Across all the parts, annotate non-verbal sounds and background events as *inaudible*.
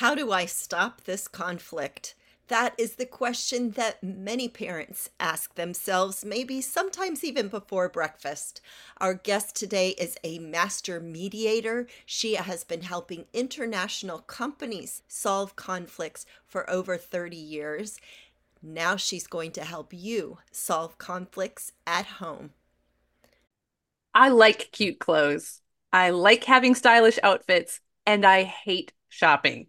How do I stop this conflict? That is the question that many parents ask themselves, maybe sometimes even before breakfast. Our guest today is a master mediator. She has been helping international companies solve conflicts for over 30 years. Now she's going to help you solve conflicts at home. I like cute clothes. I like having stylish outfits, and I hate shopping.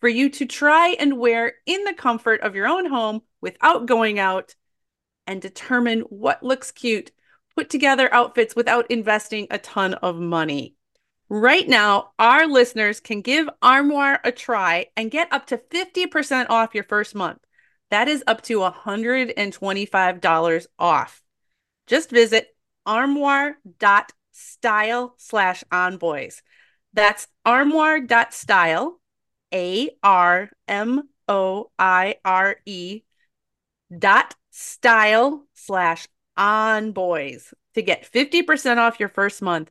for you to try and wear in the comfort of your own home without going out and determine what looks cute. Put together outfits without investing a ton of money. Right now, our listeners can give Armoire a try and get up to 50% off your first month. That is up to $125 off. Just visit armoire.style slash onboys. That's armoire.style a R M O I R E dot style slash on boys to get 50% off your first month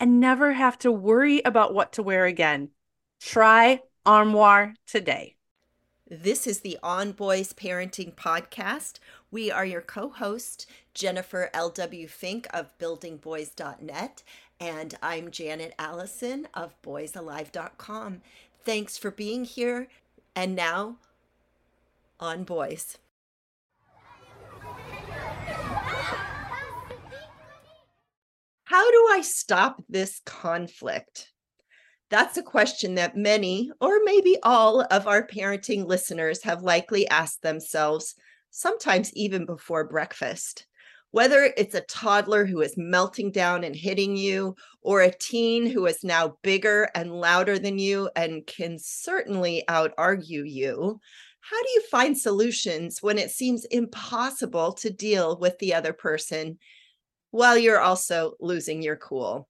and never have to worry about what to wear again. Try Armoire today. This is the On Boys Parenting Podcast. We are your co host, Jennifer L.W. Fink of buildingboys.net, and I'm Janet Allison of boysalive.com. Thanks for being here. And now, on boys. How do I stop this conflict? That's a question that many, or maybe all, of our parenting listeners have likely asked themselves, sometimes even before breakfast. Whether it's a toddler who is melting down and hitting you, or a teen who is now bigger and louder than you and can certainly out argue you, how do you find solutions when it seems impossible to deal with the other person while you're also losing your cool?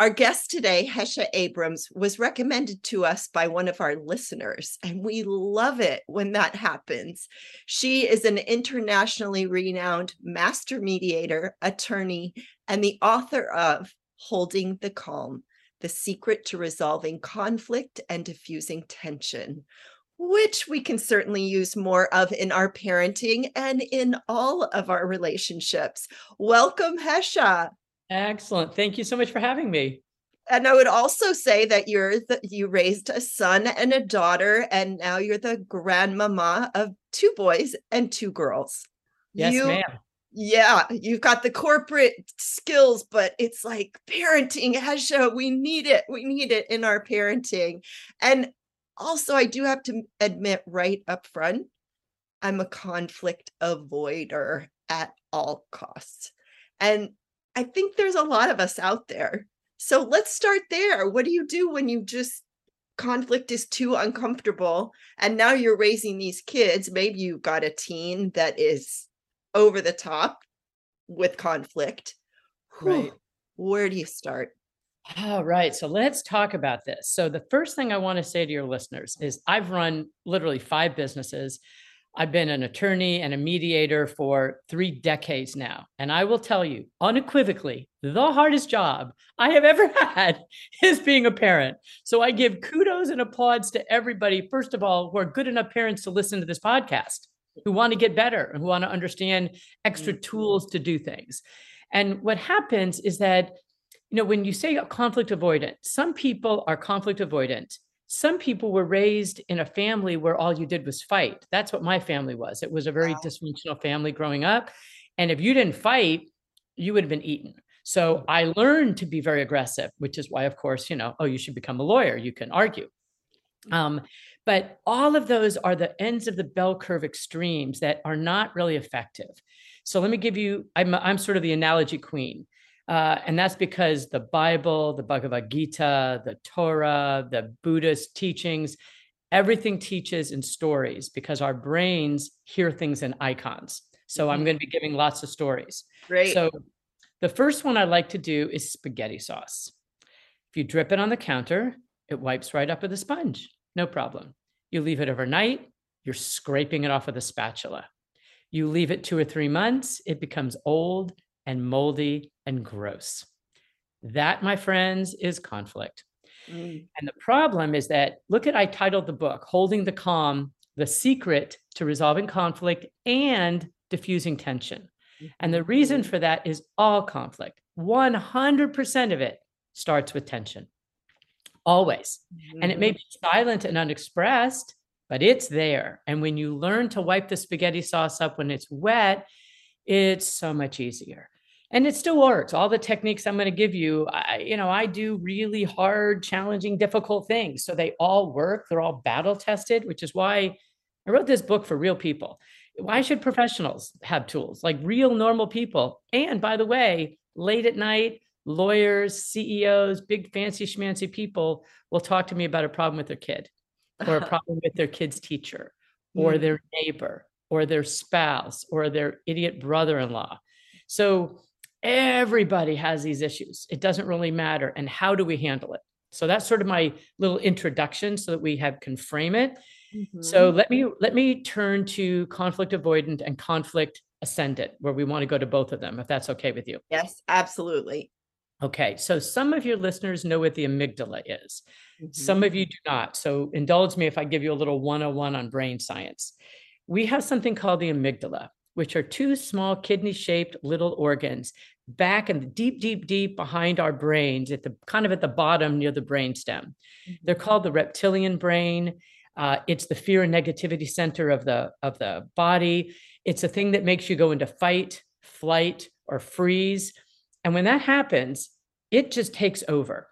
Our guest today, Hesha Abrams, was recommended to us by one of our listeners, and we love it when that happens. She is an internationally renowned master mediator, attorney, and the author of Holding the Calm The Secret to Resolving Conflict and Diffusing Tension, which we can certainly use more of in our parenting and in all of our relationships. Welcome, Hesha. Excellent. Thank you so much for having me. And I would also say that you're the, you raised a son and a daughter, and now you're the grandmama of two boys and two girls. Yes, you, ma'am. Yeah, you've got the corporate skills, but it's like parenting, Hesha. We need it. We need it in our parenting. And also, I do have to admit right up front, I'm a conflict avoider at all costs. And I think there's a lot of us out there. So let's start there. What do you do when you just conflict is too uncomfortable and now you're raising these kids? Maybe you've got a teen that is over the top with conflict. Right. Where do you start? All right. So let's talk about this. So, the first thing I want to say to your listeners is I've run literally five businesses. I've been an attorney and a mediator for three decades now. And I will tell you unequivocally, the hardest job I have ever *laughs* had is being a parent. So I give kudos and applause to everybody, first of all, who are good enough parents to listen to this podcast, who want to get better and who want to understand extra Mm-hmm. tools to do things. And what happens is that, you know, when you say conflict avoidant, some people are conflict avoidant some people were raised in a family where all you did was fight. That's what my family was. It was a very Wow. dysfunctional family growing up. And if you didn't fight, you would have been eaten. So I learned to be very aggressive, which is why, of course, you know, oh, you should become a lawyer. You can argue. Um, but all of those are the ends of the bell curve extremes that are not really effective. So let me give you, I'm, I'm sort of the analogy queen. Uh, and that's because the Bible, the Bhagavad Gita, the Torah, the Buddhist teachings, everything teaches in stories because our brains hear things in icons. So I'm Mhm. going to be giving lots of stories. Great. So the first one I like to do is spaghetti sauce. If you drip it on the counter, it wipes right up with a sponge. No problem. You leave it overnight, you're scraping it off with a spatula. You leave it two or three months, it becomes old and moldy and gross. That, my friends, is conflict. Mm, And the problem is that look at I titled the book Holding the Calm: The Secret to Resolving Conflict and Diffusing Tension. And the reason for that is all conflict. 100% of it starts with tension. Always. And it may be silent and unexpressed, but it's there. And when you learn to wipe the spaghetti sauce up when it's wet, it's so much easier. And it still works. All the techniques I'm going to give you, I, you know, I do really hard, challenging, difficult things. So they all work. They're all battle tested, which is why I wrote this book for real people. Why should professionals have tools like real normal people? And by the way, late at night, lawyers, CEOs, big fancy schmancy people will talk to me about a problem with their kid or a *laughs* problem with their kid's teacher or Mm. their neighbor or their spouse or their idiot brother-in-law. So everybody has these issues. It doesn't really matter. And how do we handle it? So that's sort of my little introduction so that we have can frame it. So Mhm. let me let me turn to conflict avoidant and conflict ascendant, where we want to go to both of them, if that's okay with you. yes, absolutely. Okay, so some of your listeners know what the amygdala is. Mhm. Some of you do not. So indulge me if I give you a little 101 on brain science. We have something called the amygdala, which are two small kidney shaped little organs back in the deep, deep, deep behind our brains at the kind of at the bottom near the brainstem. They're Mhm. called the reptilian brain. Uh, it's the fear and negativity center of the of the body. It's a thing that makes you go into fight, flight, or freeze. And when that happens, it just takes over.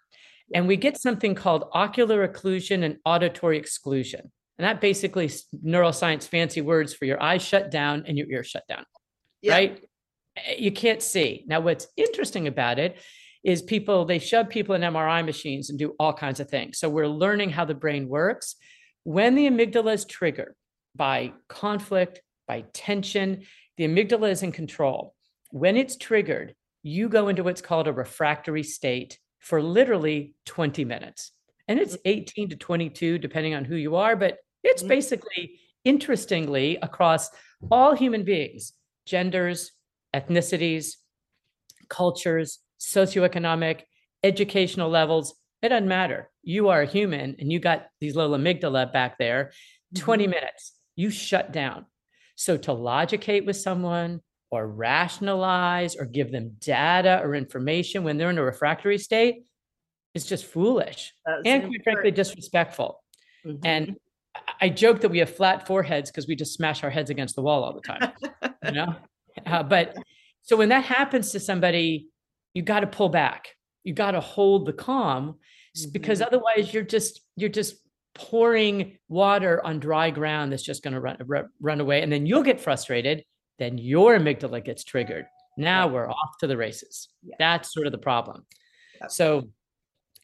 And we get something called ocular occlusion and auditory exclusion. And that basically neuroscience fancy words for your eyes shut down and your ears shut down Yeah. right? Eh, You can't see. Now, what's interesting about it is people, they shove people in MRI machines and do all kinds of things. So we're learning how the brain works. When the amygdala is triggered by conflict, by tension, the amygdala is in control. When it's triggered, you go into what's called a refractory state for literally 20 minutes. And it's 18 to 22, depending on who you are, but it's Mhm. basically, interestingly, across all human beings, genders, ethnicities, cultures, socioeconomic, educational levels. It doesn't matter. You are a human and you got these little amygdala back there. 20 Mhm. minutes, you shut down. So to logicate with someone or rationalize or give them data or information when they're in a refractory state is just foolish That's and quite frankly disrespectful. Mhm. And I- joke that we have flat foreheads because we just smash our heads against the wall all the time, you know? *laughs* Uh, but so when that happens to somebody, you got to pull back. You got to hold the calm s- because otherwise you're just you're just pouring water on dry ground that's just going to run ru- run away and then you'll get frustrated, then your amygdala gets triggered. Now we're off to the races. Yeah. That's sort of the problem. So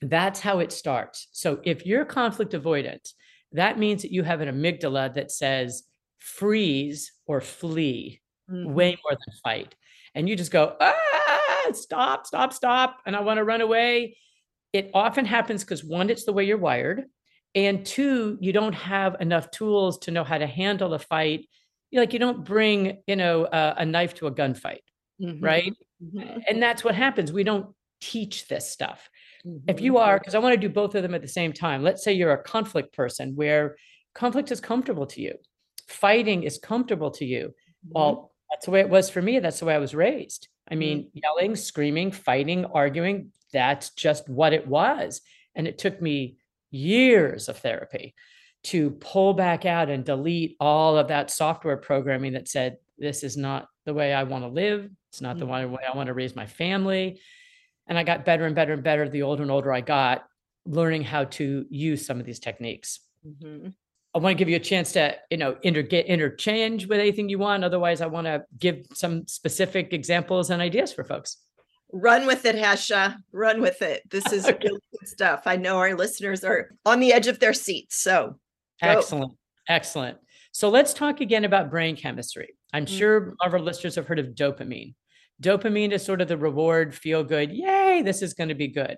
that's how it starts. So if you're conflict avoidant, that means that you have an amygdala that says freeze or flee Mhm. way more than fight. And you just go, ah, stop, stop, stop. And I want to run away. It often happens because one, it's the way you're wired. And two, you don't have enough tools to know how to handle a fight. You- Like you don't bring, you know, a, a knife to a gunfight, Mhm. right? Mhm. And that's what happens. We don't teach this stuff if Mhm. you are because i want to do both of them at the same time. Let's say you're a conflict person where conflict is comfortable to you. Fighting is comfortable to you. Mhm. well that's the way it was for me that's the way i was raised. I mean yelling screaming fighting arguing that's just what it was. And it took me years of therapy to pull back out and delete all of that software programming that said this is not the way i want to live. It's not the way way i want to raise my family and I got better and better and better the older and older I got, learning how to use some of these techniques. Mhm. I want to give you a chance to, you know, inter- get interchange with anything you want. Otherwise, I want to give some specific examples and ideas for folks. Run with it, Hesha. Run with it. This is Okay. *laughs* really good stuff. I know our listeners are on the edge of their seats. So Excellent. Excellent. So let's talk again about brain chemistry. I'm Mm. sure our listeners have heard of dopamine. Dopamine is sort of the reward, feel good. Yay, this is going to be good.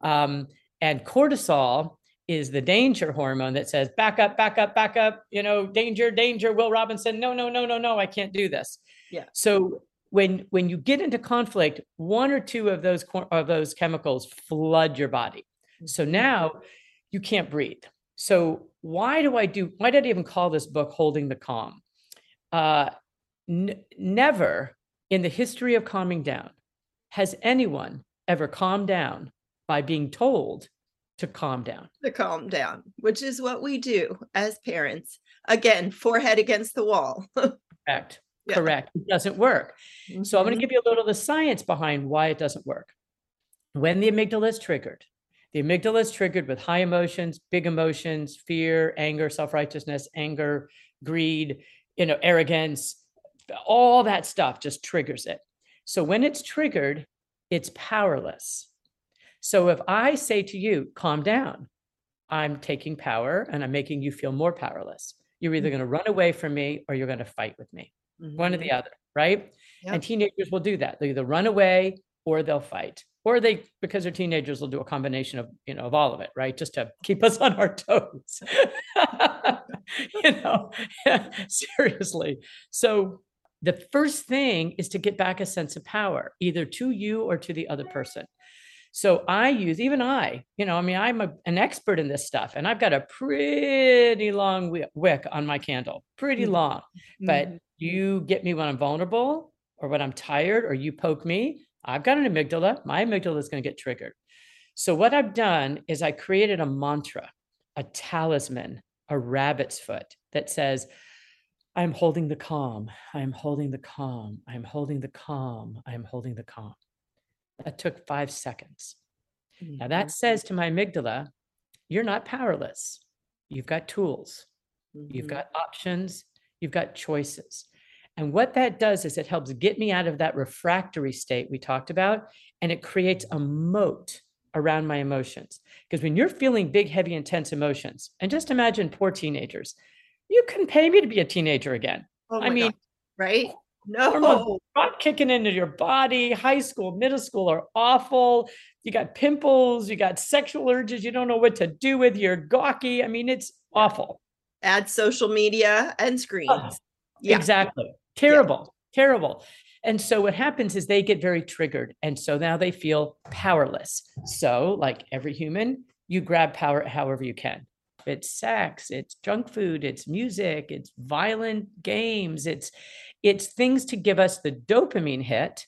Um, and cortisol is the danger hormone that says, back up, back up, back up, you know, danger, danger. Will Robinson, no, no, no, no, no, I can't do this. Yeah. So when when you get into conflict, one or two of those of those chemicals flood your body. So now you can't breathe. So why do I do? Why did I even call this book "Holding the Calm"? Uh, n- never in the history of calming down has anyone ever calmed down by being told to calm down. to calm down, which is what we do as parents. Again, forehead against the wall. *laughs* Correct. Yeah. Correct. It doesn't work. So I'm going to mm-hmm. give you a little of the science behind why it doesn't work. When the amygdala is triggered, the amygdala is triggered with high emotions, big emotions, fear, anger, self-righteousness, anger, greed, you know, arrogance, all that stuff just triggers it. So when it's triggered, it's powerless. So if I say to you, calm down, I'm taking power and I'm making you feel more powerless. You're either mm-hmm. going to run away from me or you're going to fight with me one or the mm-hmm. other, right? And teenagers will do that. They'll either run away or they'll fight, or they, because they're teenagers, will do a combination of, you know, of all of it, right? Just to keep us on our toes. *laughs* you know, *laughs* seriously. So the first thing is to get back a sense of power, either to you or to the other person. So I use, even I, you know, I mean, I'm a, an expert in this stuff and I've got a pretty long wick on my candle, pretty Mhm. long but Mhm. you get me when I'm vulnerable or when I'm tired or you poke me, I've got an amygdala. My amygdala is going to get triggered. So, what I've done is I created a mantra, a talisman, a rabbit's foot that says, I'm holding the calm. I'm holding the calm. I'm holding the calm. I'm holding the calm. That took five seconds. Now, Mhm. that says to my amygdala, you're not powerless. You've got tools. You've Mhm. got options, you've got choices. And what that does is it helps get me out of that refractory state we talked about, and it creates a moat around my emotions. Because when you're feeling big, heavy, intense emotions, and just imagine poor teenagers, you couldn't pay me to be a teenager again. Oh I mean, God, right? No. Rock kicking into your body, high school, middle school are awful. You got pimples, you got sexual urges, you don't know what to do with, you're gawky. I mean, it's awful. Add social media and screens. Yeah. Exactly. Terrible. Terrible. And so what happens is they get very triggered. And so now they feel powerless. So, like every human, you grab power however you can. It's sex, it's junk food, it's music, it's violent games, it's it's things to give us the dopamine hit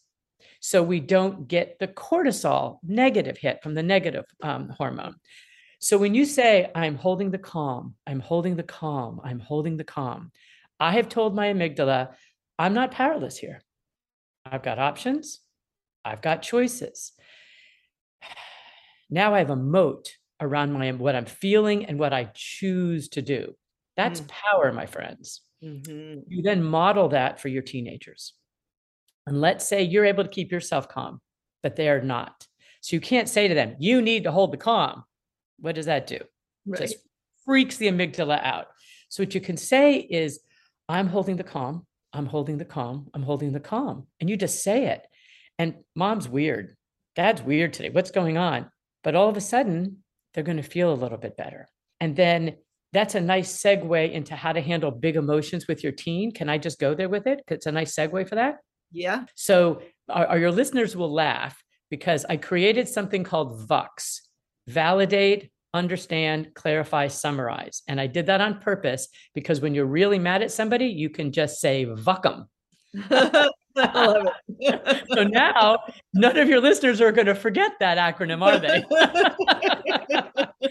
so we don't get the cortisol negative hit from the negative um, hormone. So when you say, I'm holding the calm, I'm holding the calm, I'm holding the calm, I have told my amygdala, I'm not powerless here. I've got options, I've got choices. *sighs* Now I have a moat around my what I'm feeling and what I choose to do. That's Mm. power, my friends. Mhm. You then model that for your teenagers. And let's say you're able to keep yourself calm, but they are not. So you can't say to them, you need to hold the calm. What does that do? Right. just freaks the amygdala out. So what you can say is, I'm holding the calm, I'm holding the calm, I'm holding the calm. And you just say it. And mom's weird. Dad's weird today. What's going on? But all of a sudden, they're going to feel a little bit better. And then that's a nice segue into how to handle big emotions with your teen. Can I just go there with it? It's a nice segue for that. Yeah. So our, our- your listeners will laugh because I created something called VUX, validate, understand, clarify, summarize. And I did that on purpose because when you're really mad at somebody, you can just say VUC them. *laughs* *laughs* I love it. So now none of your listeners are going to forget that acronym, are they?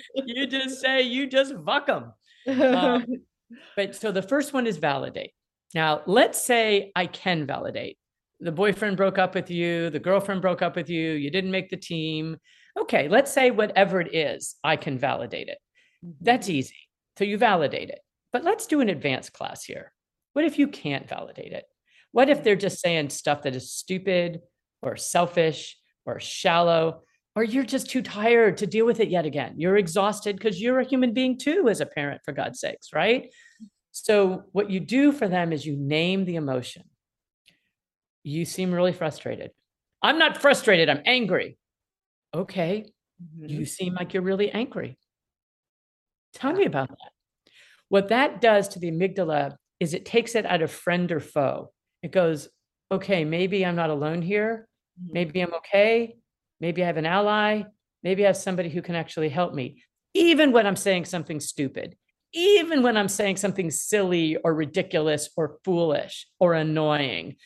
*laughs* you just say, you just VUC them. Um, But so the first one is validate. Now, let's say I can validate. The boyfriend broke up with you, the girlfriend broke up with you, you didn't make the team. Okay, let's say whatever it is, I can validate it. That's easy. So you validate it. But let's do an advanced class here. What if you can't validate it? What if they're just saying stuff that is stupid or selfish or shallow? or you're just too tired to deal with it yet again. You're exhausted because you're a human being too, as a parent, for God's sakes, right? So, what you do for them is you name the emotion. You seem really frustrated. I'm not frustrated, I'm angry. Okay, Mhm. you seem like you're really angry. Tell me about that. What that does to the amygdala is it takes it out of friend or foe. It goes, okay, maybe I'm not alone here. Mhm. Maybe I'm okay. Maybe I have an ally. Maybe I have somebody who can actually help me, even when I'm saying something stupid, even when I'm saying something silly or ridiculous or foolish or annoying.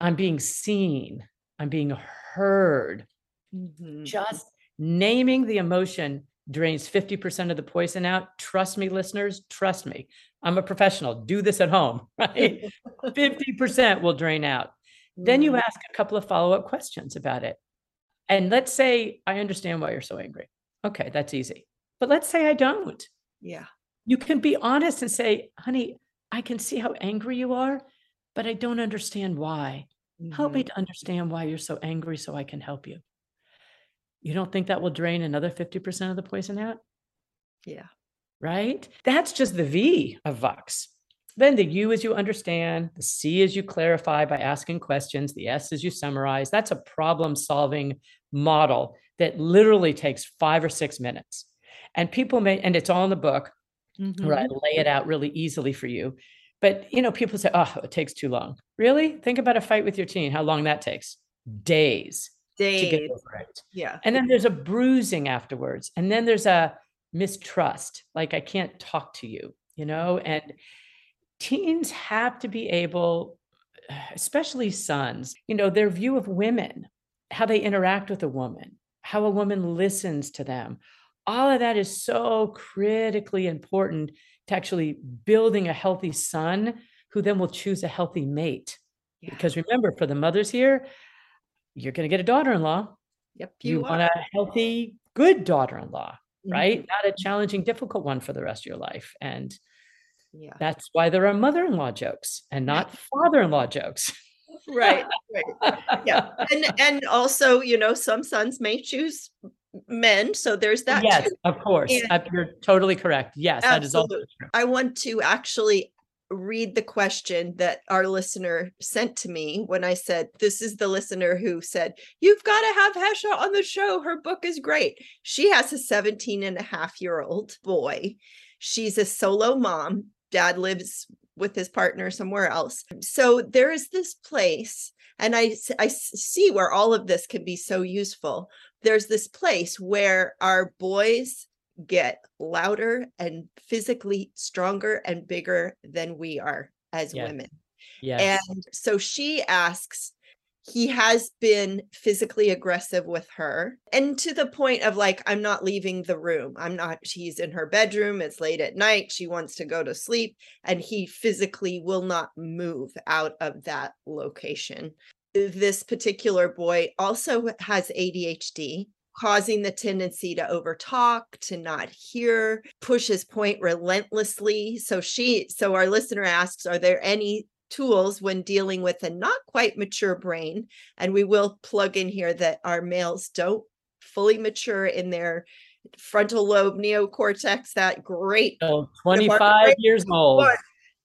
I'm being seen, I'm being heard. Mhm. Just naming the emotion drains 50% of the poison out. Trust me, listeners, trust me. I'm a professional. Do this at home, *laughs* right? *laughs* 50% will drain out. Then you Mhm. ask a couple of follow up questions about it. And let's say, I understand why you're so angry. Okay, that's easy. But let's say I don't. Yeah. You can be honest and say, honey, I can see how angry you are, but I don't understand why. Help me Mhm. to understand why you're so angry so I can help you. You don't think that will drain another 50% of the poison out? Yeah. Right? That's just the V of Vox. Then the U is you understand, the C is you clarify by asking questions, the S is you summarize. That's a problem solving model that literally takes five or six minutes. And people may, and it's all in the book, mm-hmm. where I lay it out really easily for you. But you know, people say, oh, it takes too long. Really? Think about a fight with your teen, how long that takes. Days to get Days. over it. Yeah. And then there's a bruising afterwards. And then there's a mistrust, like I can't talk to you, you know? Mm-hmm. And teens have to be able, especially sons, you know, their view of women, how they interact with a woman, how a woman listens to them. All of that is so critically important to actually building a healthy son who then will choose a healthy mate. Yeah. Because remember, for the mothers here, you're going to get a daughter in law Yep. you, You, want a healthy, good daughter-in-law, right? Mhm. Not a challenging, difficult one for the rest of your life. And Yeah. that's why there are mother-in-law jokes and not *laughs* father-in-law jokes. Right. Right. *laughs* Yeah. And and also, you know, some sons may choose men. So there's that yes, too. of course. And- You're totally correct. Yes, that is also true. I want to actually read the question that our listener sent to me when I said, This is the listener who said, You've got to have Hesha on the show. Her book is great. She has a 17 and a half year old boy. She's a solo mom. Dad lives with his partner somewhere else. So there is this place, and I, I see where all of this can be so useful. There's this place where our boys get louder and physically stronger and bigger than we are as Yes. women. Yes. And so she asks, he has been physically aggressive with her and to the point of like, I'm not leaving the room. I'm not, she's in her bedroom. It's late at night. She wants to go to sleep. And he physically will not move out of that location. This particular boy also has ADHD causing the tendency to overtalk, to not hear, push his point relentlessly. So she so our listener asks, are there any tools when dealing with a not quite mature brain? And we will plug in here that our males don't fully mature in their frontal lobe neocortex, that great So 25 years old.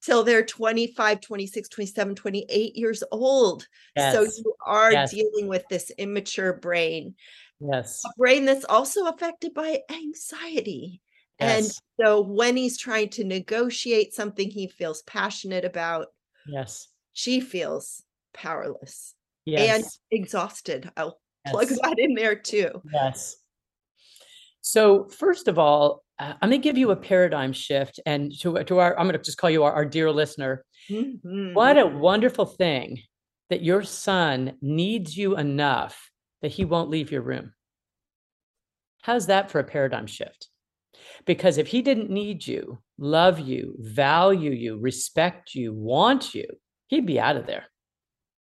Till they're 25, 26, 27, 28 years old. So you are Yes. dealing with this immature brain Yes. a brain that's also affected by anxiety. And so when he's trying to negotiate something he feels passionate about, Yes. she feels powerless yes. and exhausted. I'll plug that in there too. Yes. So first of all, uh, I'm going to give you a paradigm shift, and to to our, I'm going to just call you our, our dear listener. Mhm. What a wonderful thing that your son needs you enough that he won't leave your room. How's that for a paradigm shift? Because if he didn't need you, love you, value you, respect you, want you, he'd be out of there.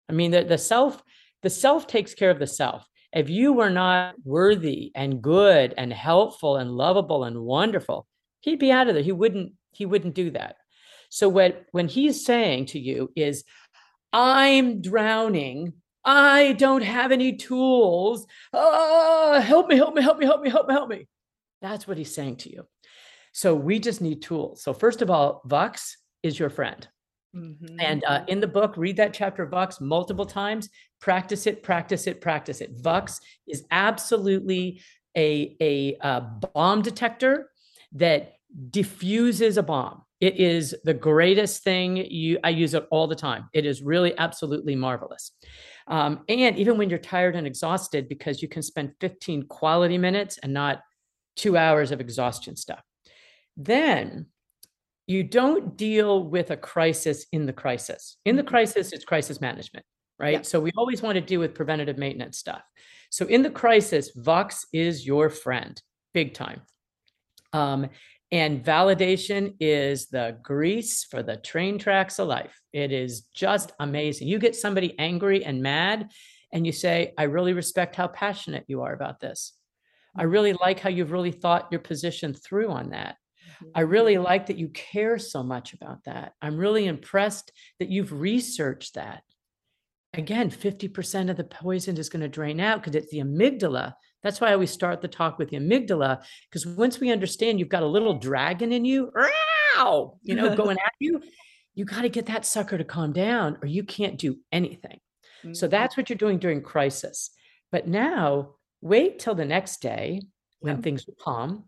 I mean, the, the self, the self takes care of the self. If you were not worthy and good and helpful and lovable and wonderful, he'd be out of there. He wouldn't, he wouldn't do that. So what when he's saying to you is, I'm drowning, I don't have any tools. Uh, help me, help me, help me, help me, help me, help me. That's what he's saying to you. So we just need tools. So, first of all, Vox is your friend. Mm-hmm. And uh, in the book, read that chapter of Vox multiple times. Practice it, practice it, practice it. Vox is absolutely a, a, a uh, bomb detector that diffuses a bomb. It is the greatest thing. You, I use it all the time. It is really absolutely marvelous. Um, and even when you're tired and exhausted, because you can spend 15 quality minutes and not two hours of exhaustion stuff. Then you don't deal with a crisis in the crisis. In the mm-hmm. crisis, it's crisis management, right? Yeah. So we always want to deal with preventative maintenance stuff. So in the crisis, Vox is your friend, big time. Um, and validation is the grease for the train tracks of life. It is just amazing. You get somebody angry and mad, and you say, I really respect how passionate you are about this. I mm-hmm. really like how you've really thought your position through on that. I mm-hmm. really like that you care so much about that. I'm really impressed that you've researched that. Again, 50% of the poison is going to drain out because it's the amygdala. That's why I always start the talk with the amygdala, because once we understand you've got a little dragon in you, you know, *laughs* going at you, you got to get that sucker to calm down or you can't do anything. Mm-hmm. So that's what you're doing during crisis. But now wait till the next day when yeah. things are calm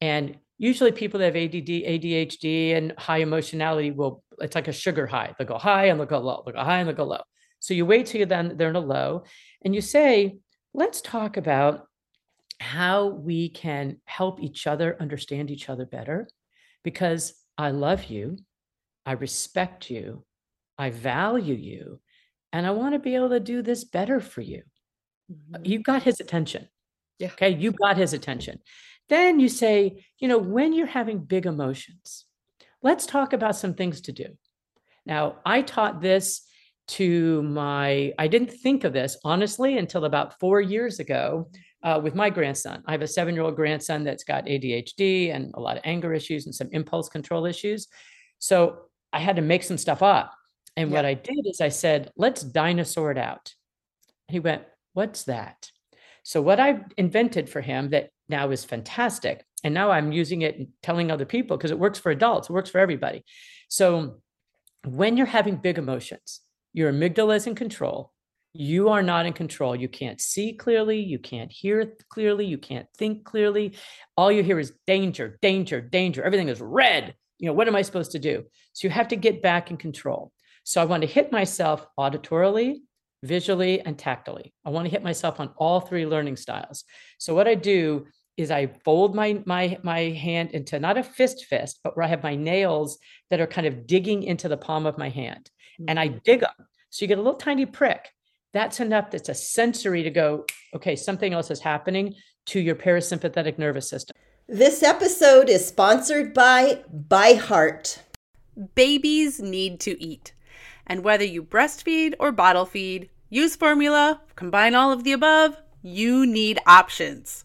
and usually people that have ADD, ADHD, and high emotionality will, it's like a sugar high. They'll go high and they'll go low, they'll go high and they'll go low. So you wait till you then they're in a low and you say, let's talk about how we can help each other understand each other better because I love you, I respect you, I value you, and I want to be able to do this better for you. Mm-hmm. You got his attention. Yeah. Okay. You got his attention. Then you say, you know, when you're having big emotions, let's talk about some things to do. Now, I taught this to my, I didn't think of this honestly until about four years ago uh, with my grandson. I have a seven year old grandson that's got ADHD and a lot of anger issues and some impulse control issues. So I had to make some stuff up. And yeah. what I did is I said, let's dinosaur it out. He went, What's that? So, what I've invented for him that now is fantastic. And now I'm using it and telling other people because it works for adults, it works for everybody. So, when you're having big emotions, your amygdala is in control. You are not in control. You can't see clearly. You can't hear clearly. You can't think clearly. All you hear is danger, danger, danger. Everything is red. You know, what am I supposed to do? So you have to get back in control. So I want to hit myself auditorily, visually, and tactily. I want to hit myself on all three learning styles. So what I do is I fold my my my hand into not a fist fist, but where I have my nails that are kind of digging into the palm of my hand, mm-hmm. and I mm-hmm. dig them. So you get a little tiny prick. That's enough. That's a sensory to go. Okay, something else is happening to your parasympathetic nervous system. This episode is sponsored by ByHeart. Babies need to eat. And whether you breastfeed or bottle feed, use formula, combine all of the above, you need options.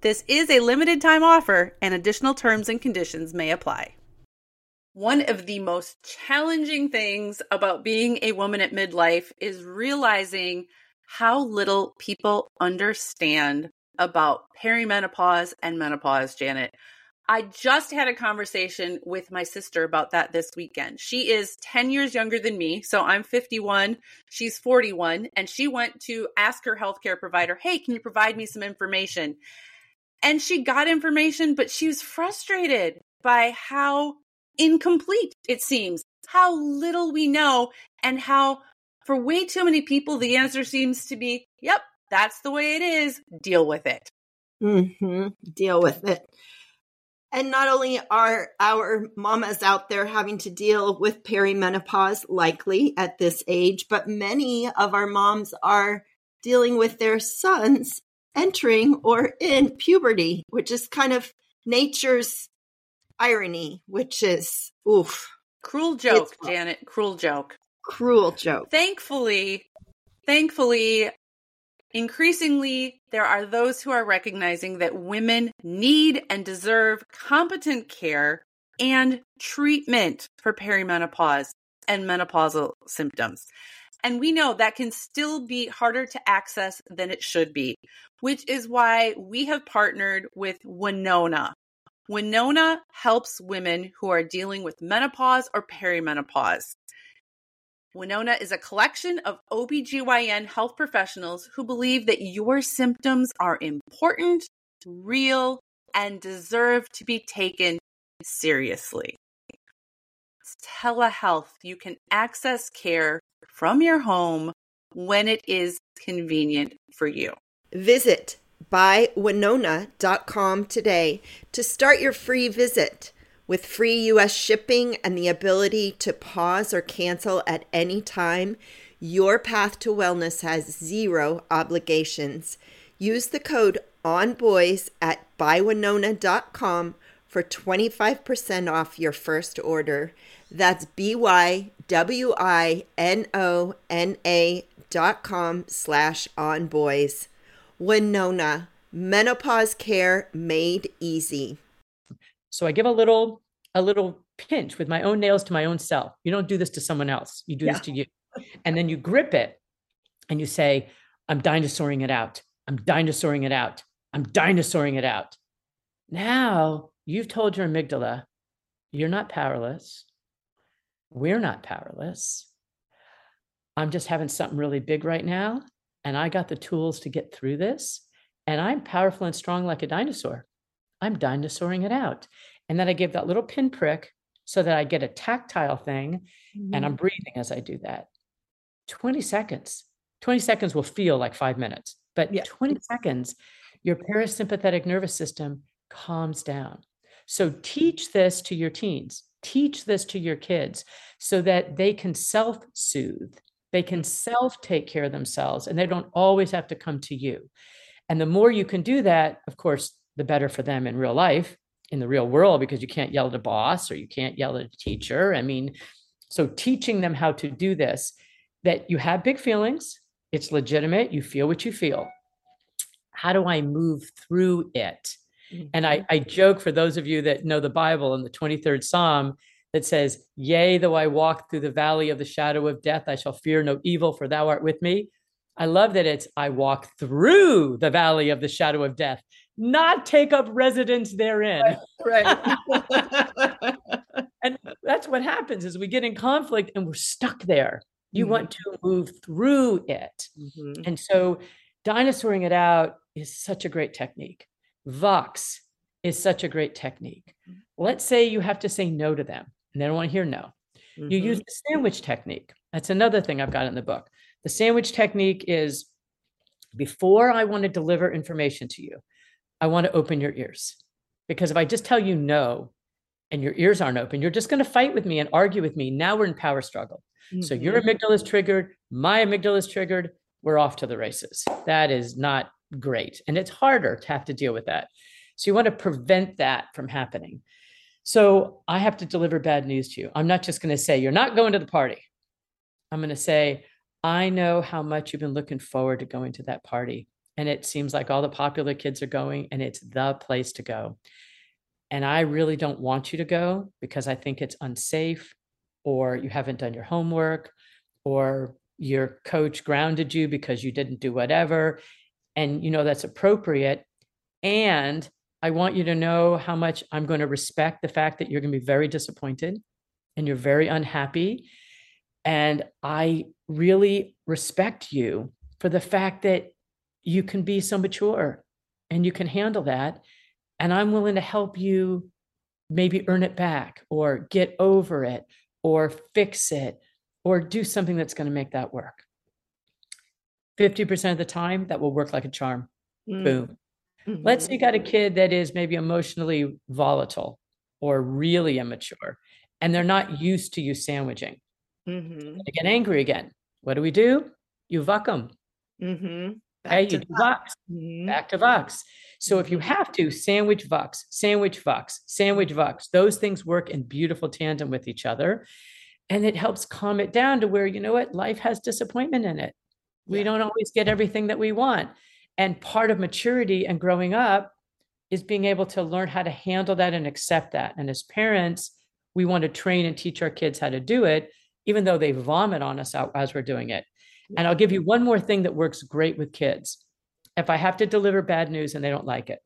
This is a limited time offer, and additional terms and conditions may apply. One of the most challenging things about being a woman at midlife is realizing how little people understand about perimenopause and menopause, Janet. I just had a conversation with my sister about that this weekend. She is 10 years younger than me. So I'm 51. She's 41. And she went to ask her healthcare provider, Hey, can you provide me some information? And she got information, but she was frustrated by how incomplete it seems, how little we know, and how for way too many people, the answer seems to be, Yep, that's the way it is. Deal with it. Mm-hmm. Deal with it. And not only are our mamas out there having to deal with perimenopause, likely at this age, but many of our moms are dealing with their sons entering or in puberty, which is kind of nature's irony, which is oof. Cruel joke, Janet. Cruel joke. Cruel joke. Thankfully, thankfully, Increasingly, there are those who are recognizing that women need and deserve competent care and treatment for perimenopause and menopausal symptoms. And we know that can still be harder to access than it should be, which is why we have partnered with Winona. Winona helps women who are dealing with menopause or perimenopause. Winona is a collection of OBGYN health professionals who believe that your symptoms are important, real, and deserve to be taken seriously. Telehealth, you can access care from your home when it is convenient for you. Visit bywinona.com today to start your free visit. With free US shipping and the ability to pause or cancel at any time, your path to wellness has zero obligations. Use the code ONBOYS at bywinona.com for 25% off your first order. That's B-Y-W-I-N-O-N-A dot com slash on boys. Winona, menopause care made easy. So I give a little a little pinch with my own nails to my own self. You don't do this to someone else. You do yeah. this to you. And then you grip it and you say, I'm dinosauring it out. I'm dinosauring it out. I'm dinosauring it out. Now you've told your amygdala, you're not powerless. We're not powerless. I'm just having something really big right now. And I got the tools to get through this. And I'm powerful and strong like a dinosaur. I'm dinosauring it out. And then I give that little pinprick so that I get a tactile thing mm-hmm. and I'm mm-hmm. breathing as I do that. 20 seconds. 20 seconds will feel like five minutes, but yeah. 20 seconds, your parasympathetic nervous system calms down. So teach this to your teens, teach this to your kids so that they can self soothe, they can self take care of themselves, and they don't always have to come to you. And the more you can do that, of course, the better for them in real life, in the real world, because you can't yell at a boss or you can't yell at a teacher. I mean, so teaching them how to do this, that you have big feelings, it's legitimate, you feel what you feel. How do I move through it? Mm-hmm. And I. I joke for those of you that know the Bible in the 23rd Psalm that says, Yea, though I walk through the valley of the shadow of death, I shall fear no evil, for thou art with me. I love that it's I walk through the valley of the shadow of death not take up residence therein. Right. right. *laughs* and that's what happens is we get in conflict and we're stuck there. You mm-hmm. want to move through it. Mm-hmm. And so dinosauring it out is such a great technique. Vox is such a great technique. Mm-hmm. Let's say you have to say no to them and they don't want to hear no. Mm-hmm. You use the sandwich technique. That's another thing I've got in the book. The sandwich technique is before I want to deliver information to you, I want to open your ears. Because if I just tell you no and your ears aren't open, you're just going to fight with me and argue with me. Now we're in power struggle. Mm-hmm. So your mm-hmm. amygdala is triggered, my amygdala is triggered, we're off to the races. That is not great. And it's harder to have to deal with that. So you want to prevent that from happening. So I have to deliver bad news to you. I'm not just going to say, you're not going to the party. I'm going to say, I know how much you've been looking forward to going to that party and it seems like all the popular kids are going and it's the place to go. And I really don't want you to go because I think it's unsafe or you haven't done your homework or your coach grounded you because you didn't do whatever and you know that's appropriate and I want you to know how much I'm going to respect the fact that you're going to be very disappointed and you're very unhappy. And I really respect you for the fact that you can be so mature and you can handle that. And I'm willing to help you maybe earn it back or get over it or fix it or do something that's going to make that work. 50% of the time, that will work like a charm. Mm, Boom. Let's say you got a kid that is maybe emotionally volatile or really immature, and they're not used to you sandwiching. Mhm, They get angry again. What do we do? You vuck them. mhm. Hey, Back you to vucks. Mhm, Back to vucks. So if you Mhm. have to, sandwich vucks, sandwich vucks, sandwich vucks. Those things work in beautiful tandem with each other. And it helps calm it down to where, you know what, life has disappointment in it. We Yeah. don't always get everything that we want. And part of maturity and growing up is being able to learn how to handle that and accept that. And as parents, we want to train and teach our kids how to do it, even though they vomit on us out as we're doing it. And I'll give you one more thing that works great with kids. If I have to deliver bad news and they don't like it,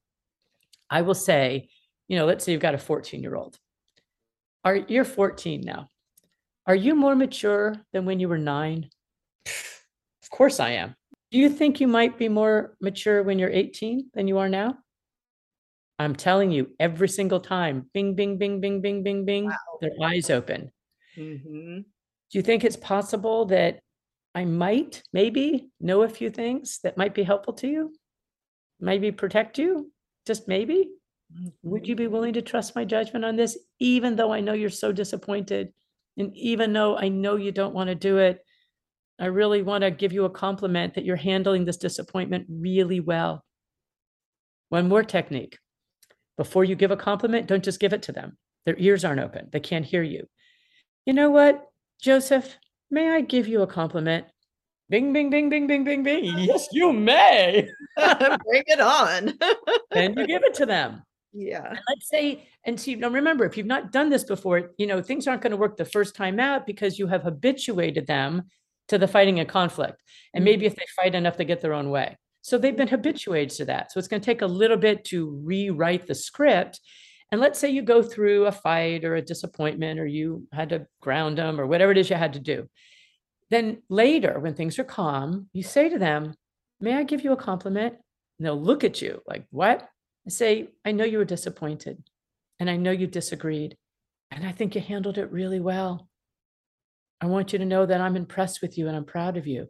I will say, you know, let's say you've got a 14 year old. Are you're 14 now? Are you more mature than when you were nine? Of course I am. Do you think you might be more mature when you're 18 than you are now? I'm telling you, every single time, bing, bing, bing, bing, bing, bing, bing, their eyes open. mhm. Do you think it's possible that I might maybe know a few things that might be helpful to you? Maybe protect you? Just maybe? Would you be willing to trust my judgment on this, even though I know you're so disappointed? And even though I know you don't want to do it, I really want to give you a compliment that you're handling this disappointment really well. One more technique. Before you give a compliment, don't just give it to them. Their ears aren't open, they can't hear you. You know what, Joseph? May I give you a compliment? Bing, bing, bing, bing, bing, bing, bing. Yes, you may. *laughs* Bring it on. *laughs* Then you give it to them. Yeah. And let's say, and see, now remember, if you've not done this before, you know, things aren't going to work the first time out because you have habituated them to the fighting a conflict. And Mhm. maybe if they fight enough, they get their own way. So they've been habituated to that. So it's going to take a little bit to rewrite the script. And let's say you go through a fight or a disappointment, or you had to ground them, or whatever it is you had to do. Then later, when things are calm, you say to them, May I give you a compliment? And they'll look at you like, What? and say, I know you were disappointed and I know you disagreed. And I think you handled it really well. I want you to know that I'm impressed with you and I'm proud of you.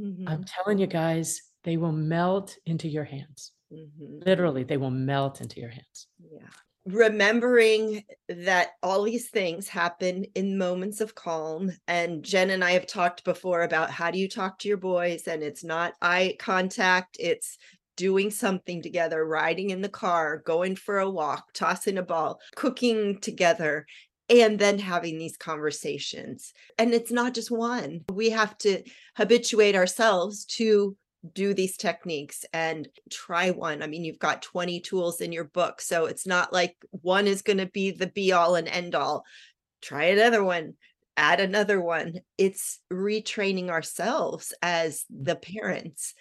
Mhm, I'm telling you guys, they will melt into your hands. mhm. Literally, they will melt into your hands. Yeah. Remembering that all these things happen in moments of calm. And Jen and I have talked before about how do you talk to your boys, and it's not eye contact, it's doing something together, riding in the car, going for a walk, tossing a ball, cooking together. And then having these conversations. And it's not just one. We have to habituate ourselves to do these techniques and try one. I mean, you've got 20 tools in your book, so it's not like one is going to be the be all and end all. Try another one, add another one. It's retraining ourselves as the parents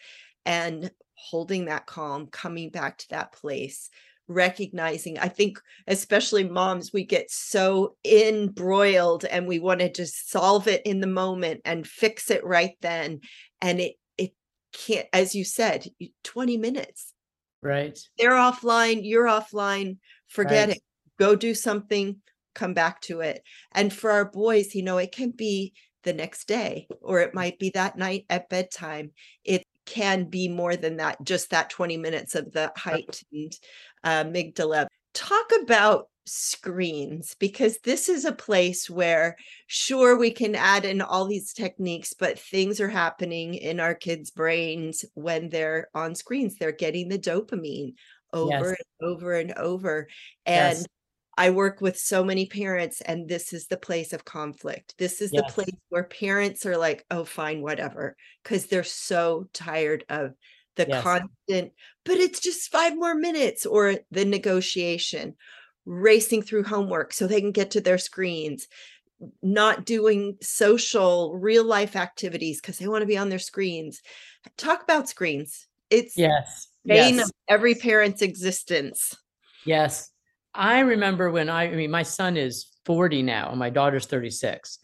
and holding that calm, coming back to that place, recognizing. I think, especially moms, we get so embroiled and we want to just solve it in the moment and fix it right then. And it, it can't, as you said, 20 minutes. Right. They're offline, you're offline, forget Right. it. Go do something, come back to it. And for our boys, you know, it can be the next day or it might be that night at bedtime. It can be more than that, just that 20 minutes of the heightened Uh, amygdala. Talk about screens because this is a place where sure we can add in all these techniques but things are happening in our kids brains when they're on screens they're getting the dopamine over Yes. and over and over and Yes. I work with so many parents, and this is the place of conflict. This is the place where parents are like, oh, fine, whatever, because they're so tired of the Yes. constant, but it's just five more minutes, or the negotiation, racing through homework so they can get to their screens, not doing social, real life activities because they want to be on their screens. Talk about screens. It's Yes. bane Yes. of every parent's existence. Yes. I remember when I, I mean, my son is 40 now and my daughter's 36.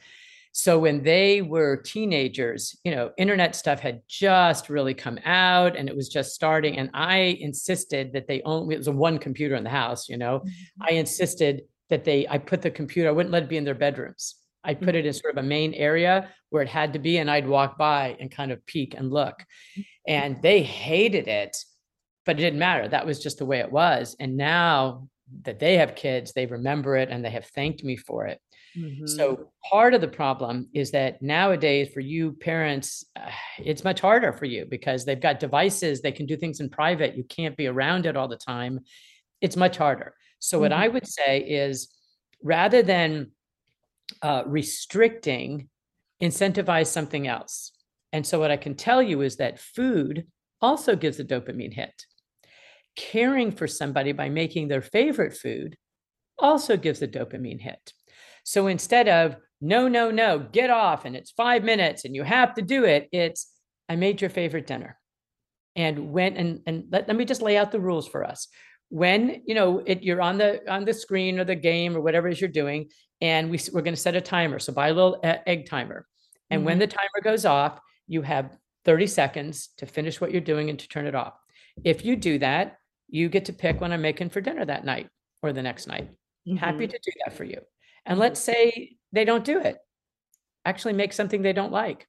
So when they were teenagers, you know, internet stuff had just really come out and it was just starting. And I insisted that they only, it was a one computer in the house, you know, Mm-hmm. I insisted that they, I put the computer, I wouldn't let it be in their bedrooms. I put it in sort of a main area where it had to be, and I'd walk by and kind of peek and look. And they hated it, but it didn't matter. That was just the way it was. And now that they have kids, they remember it and they have thanked me for it. Mhm. So part of the problem is that nowadays for you parents, uh, it's much harder for you because they've got devices, they can do things in private. You can't be around it all the time. It's much harder. So what Mhm. I would say is rather than uh, restricting, incentivize something else. And so what I can tell you is that food also gives a dopamine hit. Caring for somebody by making their favorite food also gives a dopamine hit. So instead of no, no, no, get off and it's five minutes and you have to do it, it's I made your favorite dinner. And when and and let, let me just lay out the rules for us. When you know it, you're on the on the screen or the game or whatever it is you're doing, and we we're going to set a timer. So buy a little egg timer, and when the timer goes off, you have 30 seconds to finish what you're doing and to turn it off. If you do that, you get to pick what I'm making for dinner that night or the next night happy Mhm. to do that for you. And Mhm. let's say they don't do it. Actually make something they don't like.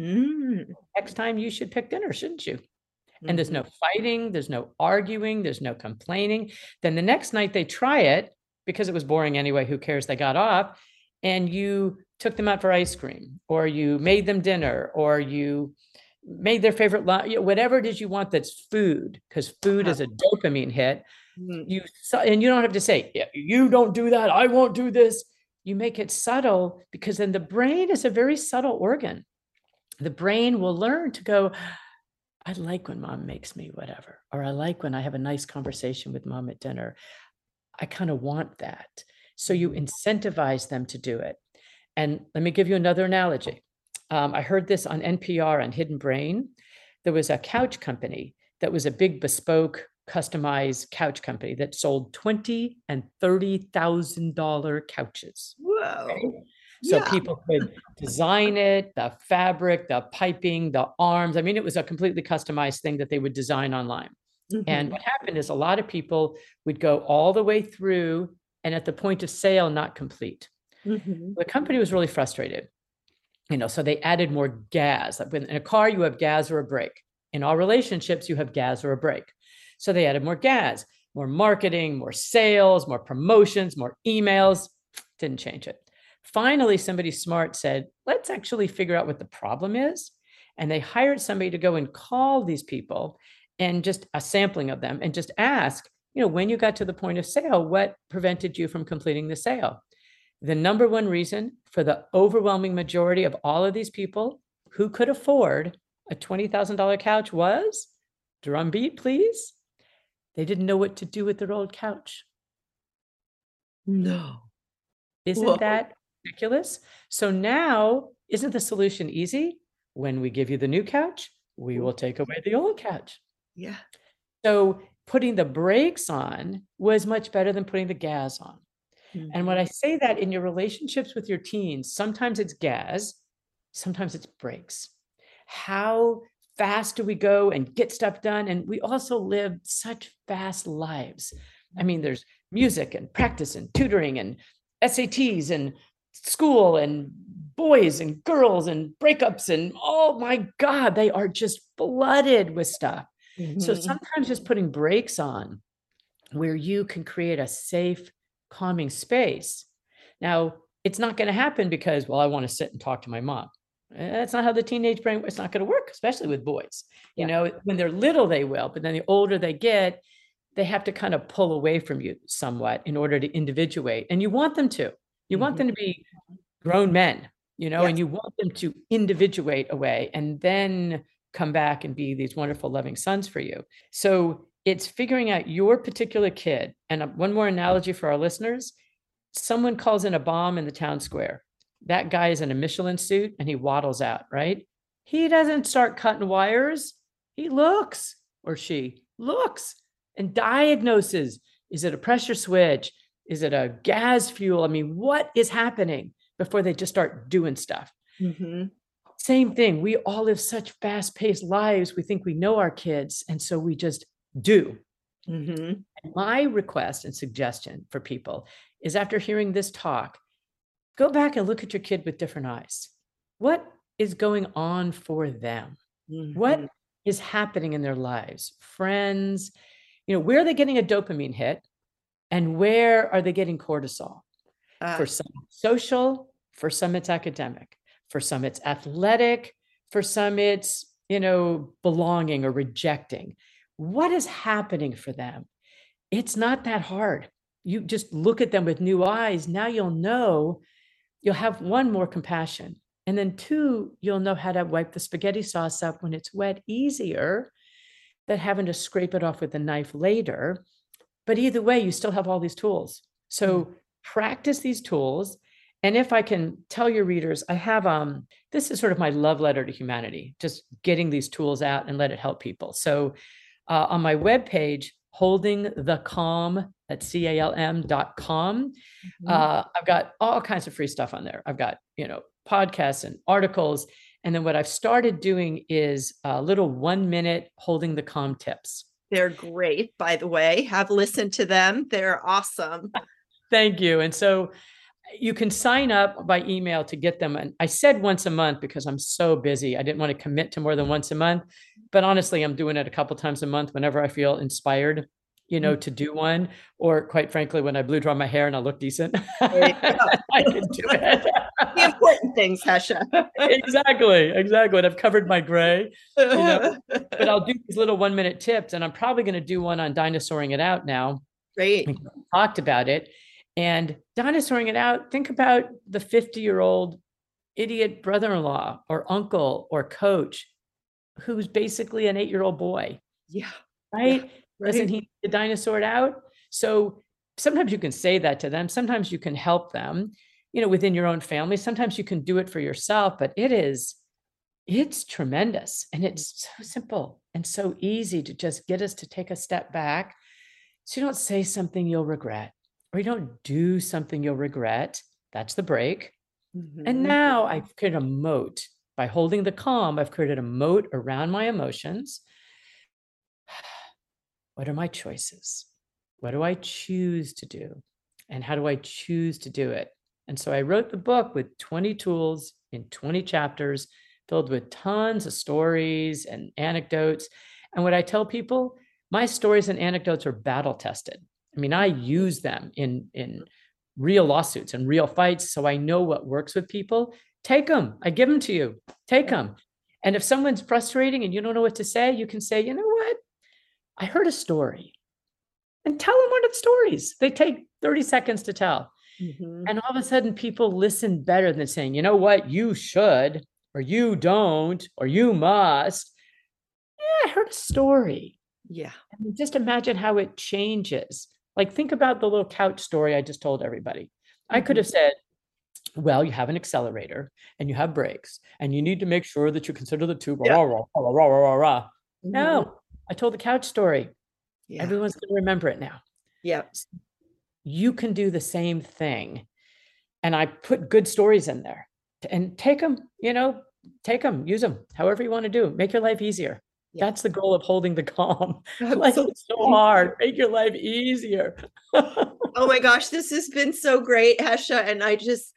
Mm. Next time you should pick dinner, shouldn't you? And there's no fighting, there's no arguing, there's no complaining. Then the next night they try it because it was boring anyway, who cares? They got off and you took them out for ice cream or you made them dinner or you made their favorite lunch, whatever it is you want that's food because food Uh-huh. is a dopamine hit Mm. you and you don't have to say "Yeah, you don't do that i won't do this. You make it subtle because then the brain is a very subtle organ. The brain will learn to go i like when mom makes me whatever or i like when i have a nice conversation with mom at dinner. I kind of want that. So you incentivize them to do it. And let me give you another analogy. Um, i heard this on npr on hidden brain. There was a couch company that was a big bespoke customized couch company that sold 20 and 30,000 dollar couches. Whoa. So Yeah. people could design it, the fabric, the piping, the arms. I mean, it was a completely customized thing that they would design online. And Mhm. what happened is a lot of people would go all the way through and at the point of sale, not complete. Mhm. The company was really frustrated. You know, so they added more gas. In a car, you have gas or a brake. In all relationships, you have gas or a brake. So they added more gas, more marketing, more sales, more promotions, more emails. Didn't change it. Finally, somebody smart said, let's actually figure out what the problem is. And they hired somebody to go and call these people and just a sampling of them and just ask, you know, when you got to the point of sale, what prevented you from completing the sale? The number one reason for the overwhelming majority of all of these people who could afford a $20,000 couch was drum beat, please. They didn't know what to do with their old couch. No. Isn't Whoa. that ridiculous? So now, isn't the solution easy? When we give you the new couch, we will take away the old couch. Yeah. So putting the brakes on was much better than putting the gas on. And when mm-hmm. I say that in your relationships with your teens, sometimes it's gas, sometimes it's brakes. How fast do we go and get stuff done? And we also live such fast lives. I mean, there's music and practice and tutoring and SATs and school and boys and girls and breakups and oh my God, they are just flooded with stuff. So Mhm. sometimes just putting brakes on where you can create a safe, calming space. Now, it's not going to happen because, well, I want to sit and talk to my mom. That's not how the teenage brain, it's not going to work, especially with boys. You know, when they're little, they will, but then the older they get, they have to kind of pull away from you somewhat in order to individuate. And you want them to. You want Mhm. them to be grown men, you know, and you want them to individuate away and then come back and be these wonderful, loving sons for you. So it's figuring out your particular kid. And uh, one more analogy for our listeners someone calls in a bomb in the town square. That guy is in a Michelin suit and he waddles out, right? He doesn't start cutting wires. He looks, or she looks and diagnoses Is it a pressure switch? Is it a gas fuel? I mean, what is happening before they just start doing stuff? Mhm. Same thing. We all live such fast paced lives. We think we know our kids. And so we just do. Mhm. My request and suggestion for people is after hearing this talk, go back and look at your kid with different eyes. What is going on for them? What Mhm. is happening in their lives? Friends, you know, where are they getting a dopamine hit? And where are they getting cortisol? Ah, For some, social, for some, it's academic, for some, it's athletic, for some, it's, you know, belonging or rejecting. What is happening for them? It's not that hard. You just look at them with new eyes. Now you'll know, you'll have one more compassion. And then two, you'll know how to wipe the spaghetti sauce up when it's wet easier than having to scrape it off with a knife later. But either way, you still have all these tools. So practice these tools. And if I can tell your readers, I have um this is sort of my love letter to humanity, just getting these tools out and let it help people. So uh, on my webpage, holding the calm at C-A-L-M dot com, mhm. uh, I've got all kinds of free stuff on there. I've got, you know, podcasts and articles. And then what I've started doing is a little one minute holding the calm tips. They're great, by the way. Have listened to them. They're awesome. *laughs* Thank you. And so you can sign up by email to get them. And I said once a month because I'm so busy. I didn't want to commit to more than once a month. But honestly, I'm doing it a couple times a month whenever I feel inspired, you know, mm. to do one. Or quite frankly, when I blue dry my hair and I look decent, you. *laughs* I can do it. The important things, Hesha. *laughs* exactly. Exactly. And I've covered my gray. know, but I'll do these little one minute tips. And I'm probably going to do one on dinosauring it out now. Great. We talked about it. And dinosauring it out, think about the 50 year old idiot brother in law or uncle or coach who's basically an eight year old boy, Yeah. right? Doesn't right. he need to dinosaur it out? So sometimes you can say that to them. Sometimes you can help them, you know, within your own family. Sometimes you can do it for yourself, but it is, it's tremendous. And it's mm. so simple and so easy to just get us to take a step back. So you don't say something you'll regret or you don't do something you'll regret. That's the break. And Mhm. now I've created a moat by holding the calm. I've created a moat around my emotions. *sighs* What are my choices? What do I choose to do? And how do I choose to do it? And so I wrote the book with 20 tools in 20 chapters filled with tons of stories and anecdotes. And what I tell people, my stories and anecdotes are battle tested. I mean, I use them in in real lawsuits and real fights, so I know what works with people. Take them. I give them to you. Take them. And if someone's frustrating and you don't know what to say, you can say, you know what? I heard a story. And tell them one of the stories. They take 30 seconds to tell. Mhm. And all of a sudden, people listen better than saying, you know what, you should, or you don't, or you must. Yeah, I heard a story. Yeah. I mean, just imagine how it changes. Like, think about the little couch story I just told everybody. I could Mhm. have said, well, you have an accelerator and you have brakes, and you need to make sure that you consider the two. Yeah. Rah, rah, rah, rah, rah, rah. Mhm. No, I told the couch story. Yeah. Everyone's going to remember it now. Yeah. You can do the same thing. And I put good stories in there and take them, you know, take them, use them, however you want to do. Make your life easier. Yeah. That's the goal of holding the calm. *laughs* Absolutely. is so hard. Make your life easier. *laughs* Oh my gosh, this has been so great, Hesha. And I just,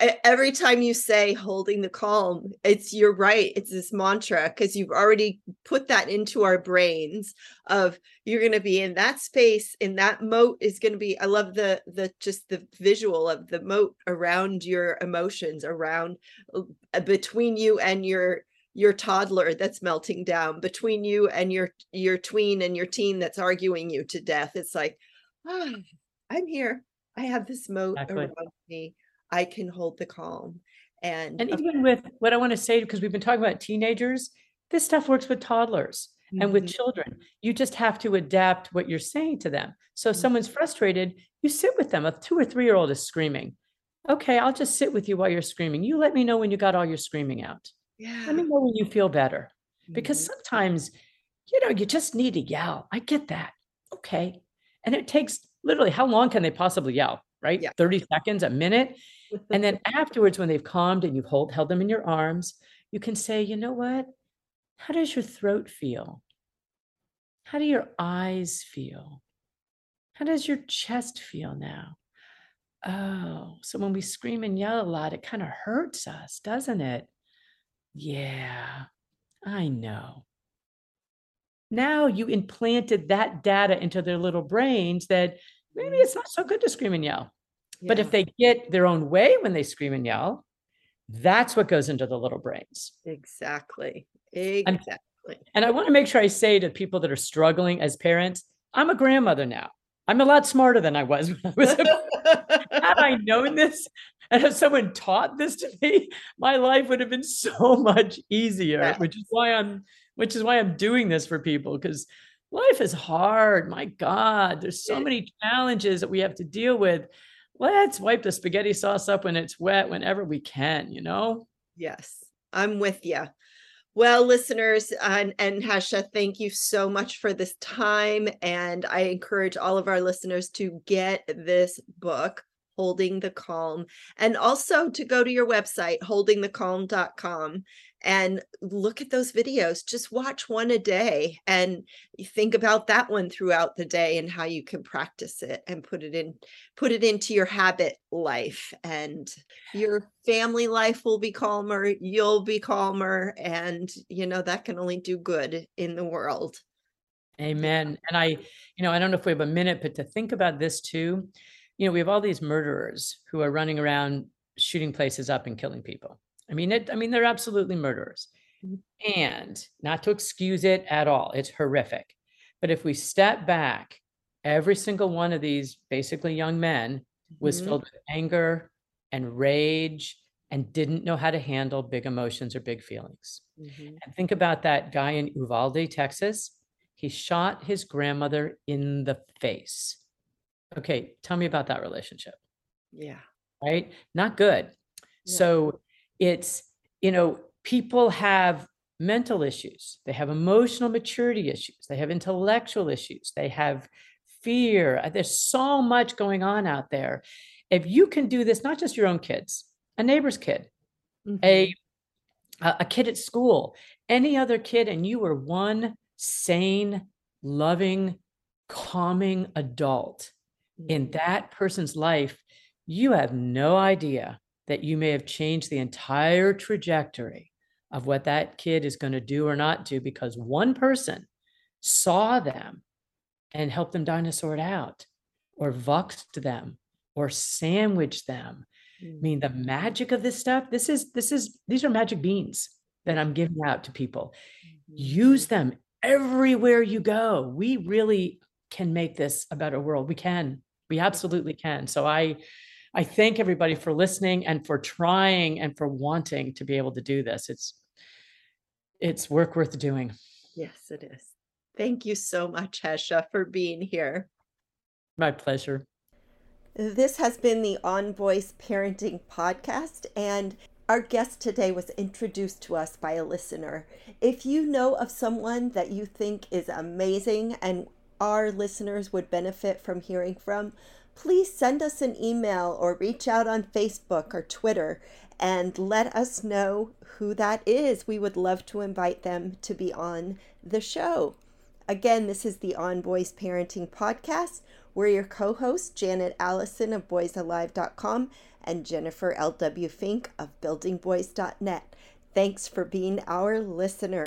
I- every time you say holding the calm, it's you're right. It's this mantra because you've already put that into our brains of you're going to be in that space, in that moat is going to be. I love the the just the visual of the moat around your emotions, around uh, between you and your your toddler that's melting down, between you and your your tween and your teen that's arguing you to death. It's like, ah, I'm here. I have this moat Exactly. around me. I can hold the calm. And, And even with what I want to say, because we've been talking about teenagers, this stuff works with toddlers and with Mhm. children. You just have to adapt what you're saying to them. So if Mhm. someone's frustrated, you sit with them. A two or three year old is screaming. Okay, I'll just sit with you while you're screaming. You let me know when you got all your screaming out. Yeah. Let me know when you feel better. Because Mhm. sometimes, you know, you just need to yell. I get that. Okay. And it takes literally how long can they possibly yell, right? Yeah. 30 seconds, a minute. And then *laughs* afterwards, when they've calmed and you've hold, held them in your arms, you can say, you know what? How does your throat feel? How do your eyes feel? How does your chest feel now? Oh, so when we scream and yell a lot, it kind of hurts us, doesn't it? Yeah, I know. Now you implanted that data into their little brains that maybe mm. it's not so good to scream and yell. But if they get their own way when they scream and yell, that's what goes into the little brains. exactly. Exactly. And I want to make sure I say to people that are struggling as parents, I'm a grandmother now. I'm a lot smarter than I was when I was a *laughs* had I known this and if someone taught this to me, my life would have been so *laughs* much easier, which is why I'm which is why I'm doing this for people because life is hard. My God, there's so many challenges that we have to deal with. Let's wipe the spaghetti sauce up when it's wet whenever we can, you know? Yes, I'm with you. Well, listeners, and, and Hesha, thank you so much for this time. And I encourage all of our listeners to get this book, Holding the Calm, and also to go to your website, holdingthecalm.com, and look at those videos. Just watch one a day and think about that one throughout the day and how you can practice it and put it in, put it into your habit life. And your family life will be calmer, you'll be calmer, and you know that can only do good in the world. Amen. And I, you know, I don't know if we have a minute, but to think about this too, you know, we have all these murderers who are running around shooting places up and killing people. I mean, it, I mean, they're absolutely murderers. Mhm. And not to excuse it at all, it's horrific. But if we step back, every single one of these basically young men was Mhm. filled with anger and rage and didn't know how to handle big emotions or big feelings. Mhm. And think about that guy in Uvalde, Texas. He shot his grandmother in the face. Okay, tell me about that relationship, Yeah. right? Not good. No. So it's, you know, people have mental issues, they have emotional maturity issues, they have intellectual issues, they have fear. Uh, There's so much going on out there. If you can do this, not just your own kids, a neighbor's kid, Mhm. a a kid at school, any other kid, and you were one sane, loving, calming adult in Mhm. that person's life, you have no idea that you may have changed the entire trajectory of what that kid is going to do or not do because one person saw them and helped them dinosaur it out or voxed them or sandwiched them I mean, the magic of this stuff, this is this is these are magic beans that I'm giving out to people. Mhm. Use them everywhere you go. We really can make this a better world. We can. We absolutely can. So I I thank everybody for listening and for trying and for wanting to be able to do this. It's it's work worth doing. Yes, it is. Thank you so much, Hesha, for being here. My pleasure. This has been the On Boys Parenting Podcast, and our guest today was introduced to us by a listener. If you know of someone that you think is amazing and our listeners would benefit from hearing from, please send us an email or reach out on Facebook or Twitter and let us know who that is. We would love to invite them to be on the show. Again, this is the On Boys Parenting Podcast. We're your co hosts, Janet Allison of boysalive.com and Jennifer L.W. Fink of buildingboys.net. Thanks for being our listener.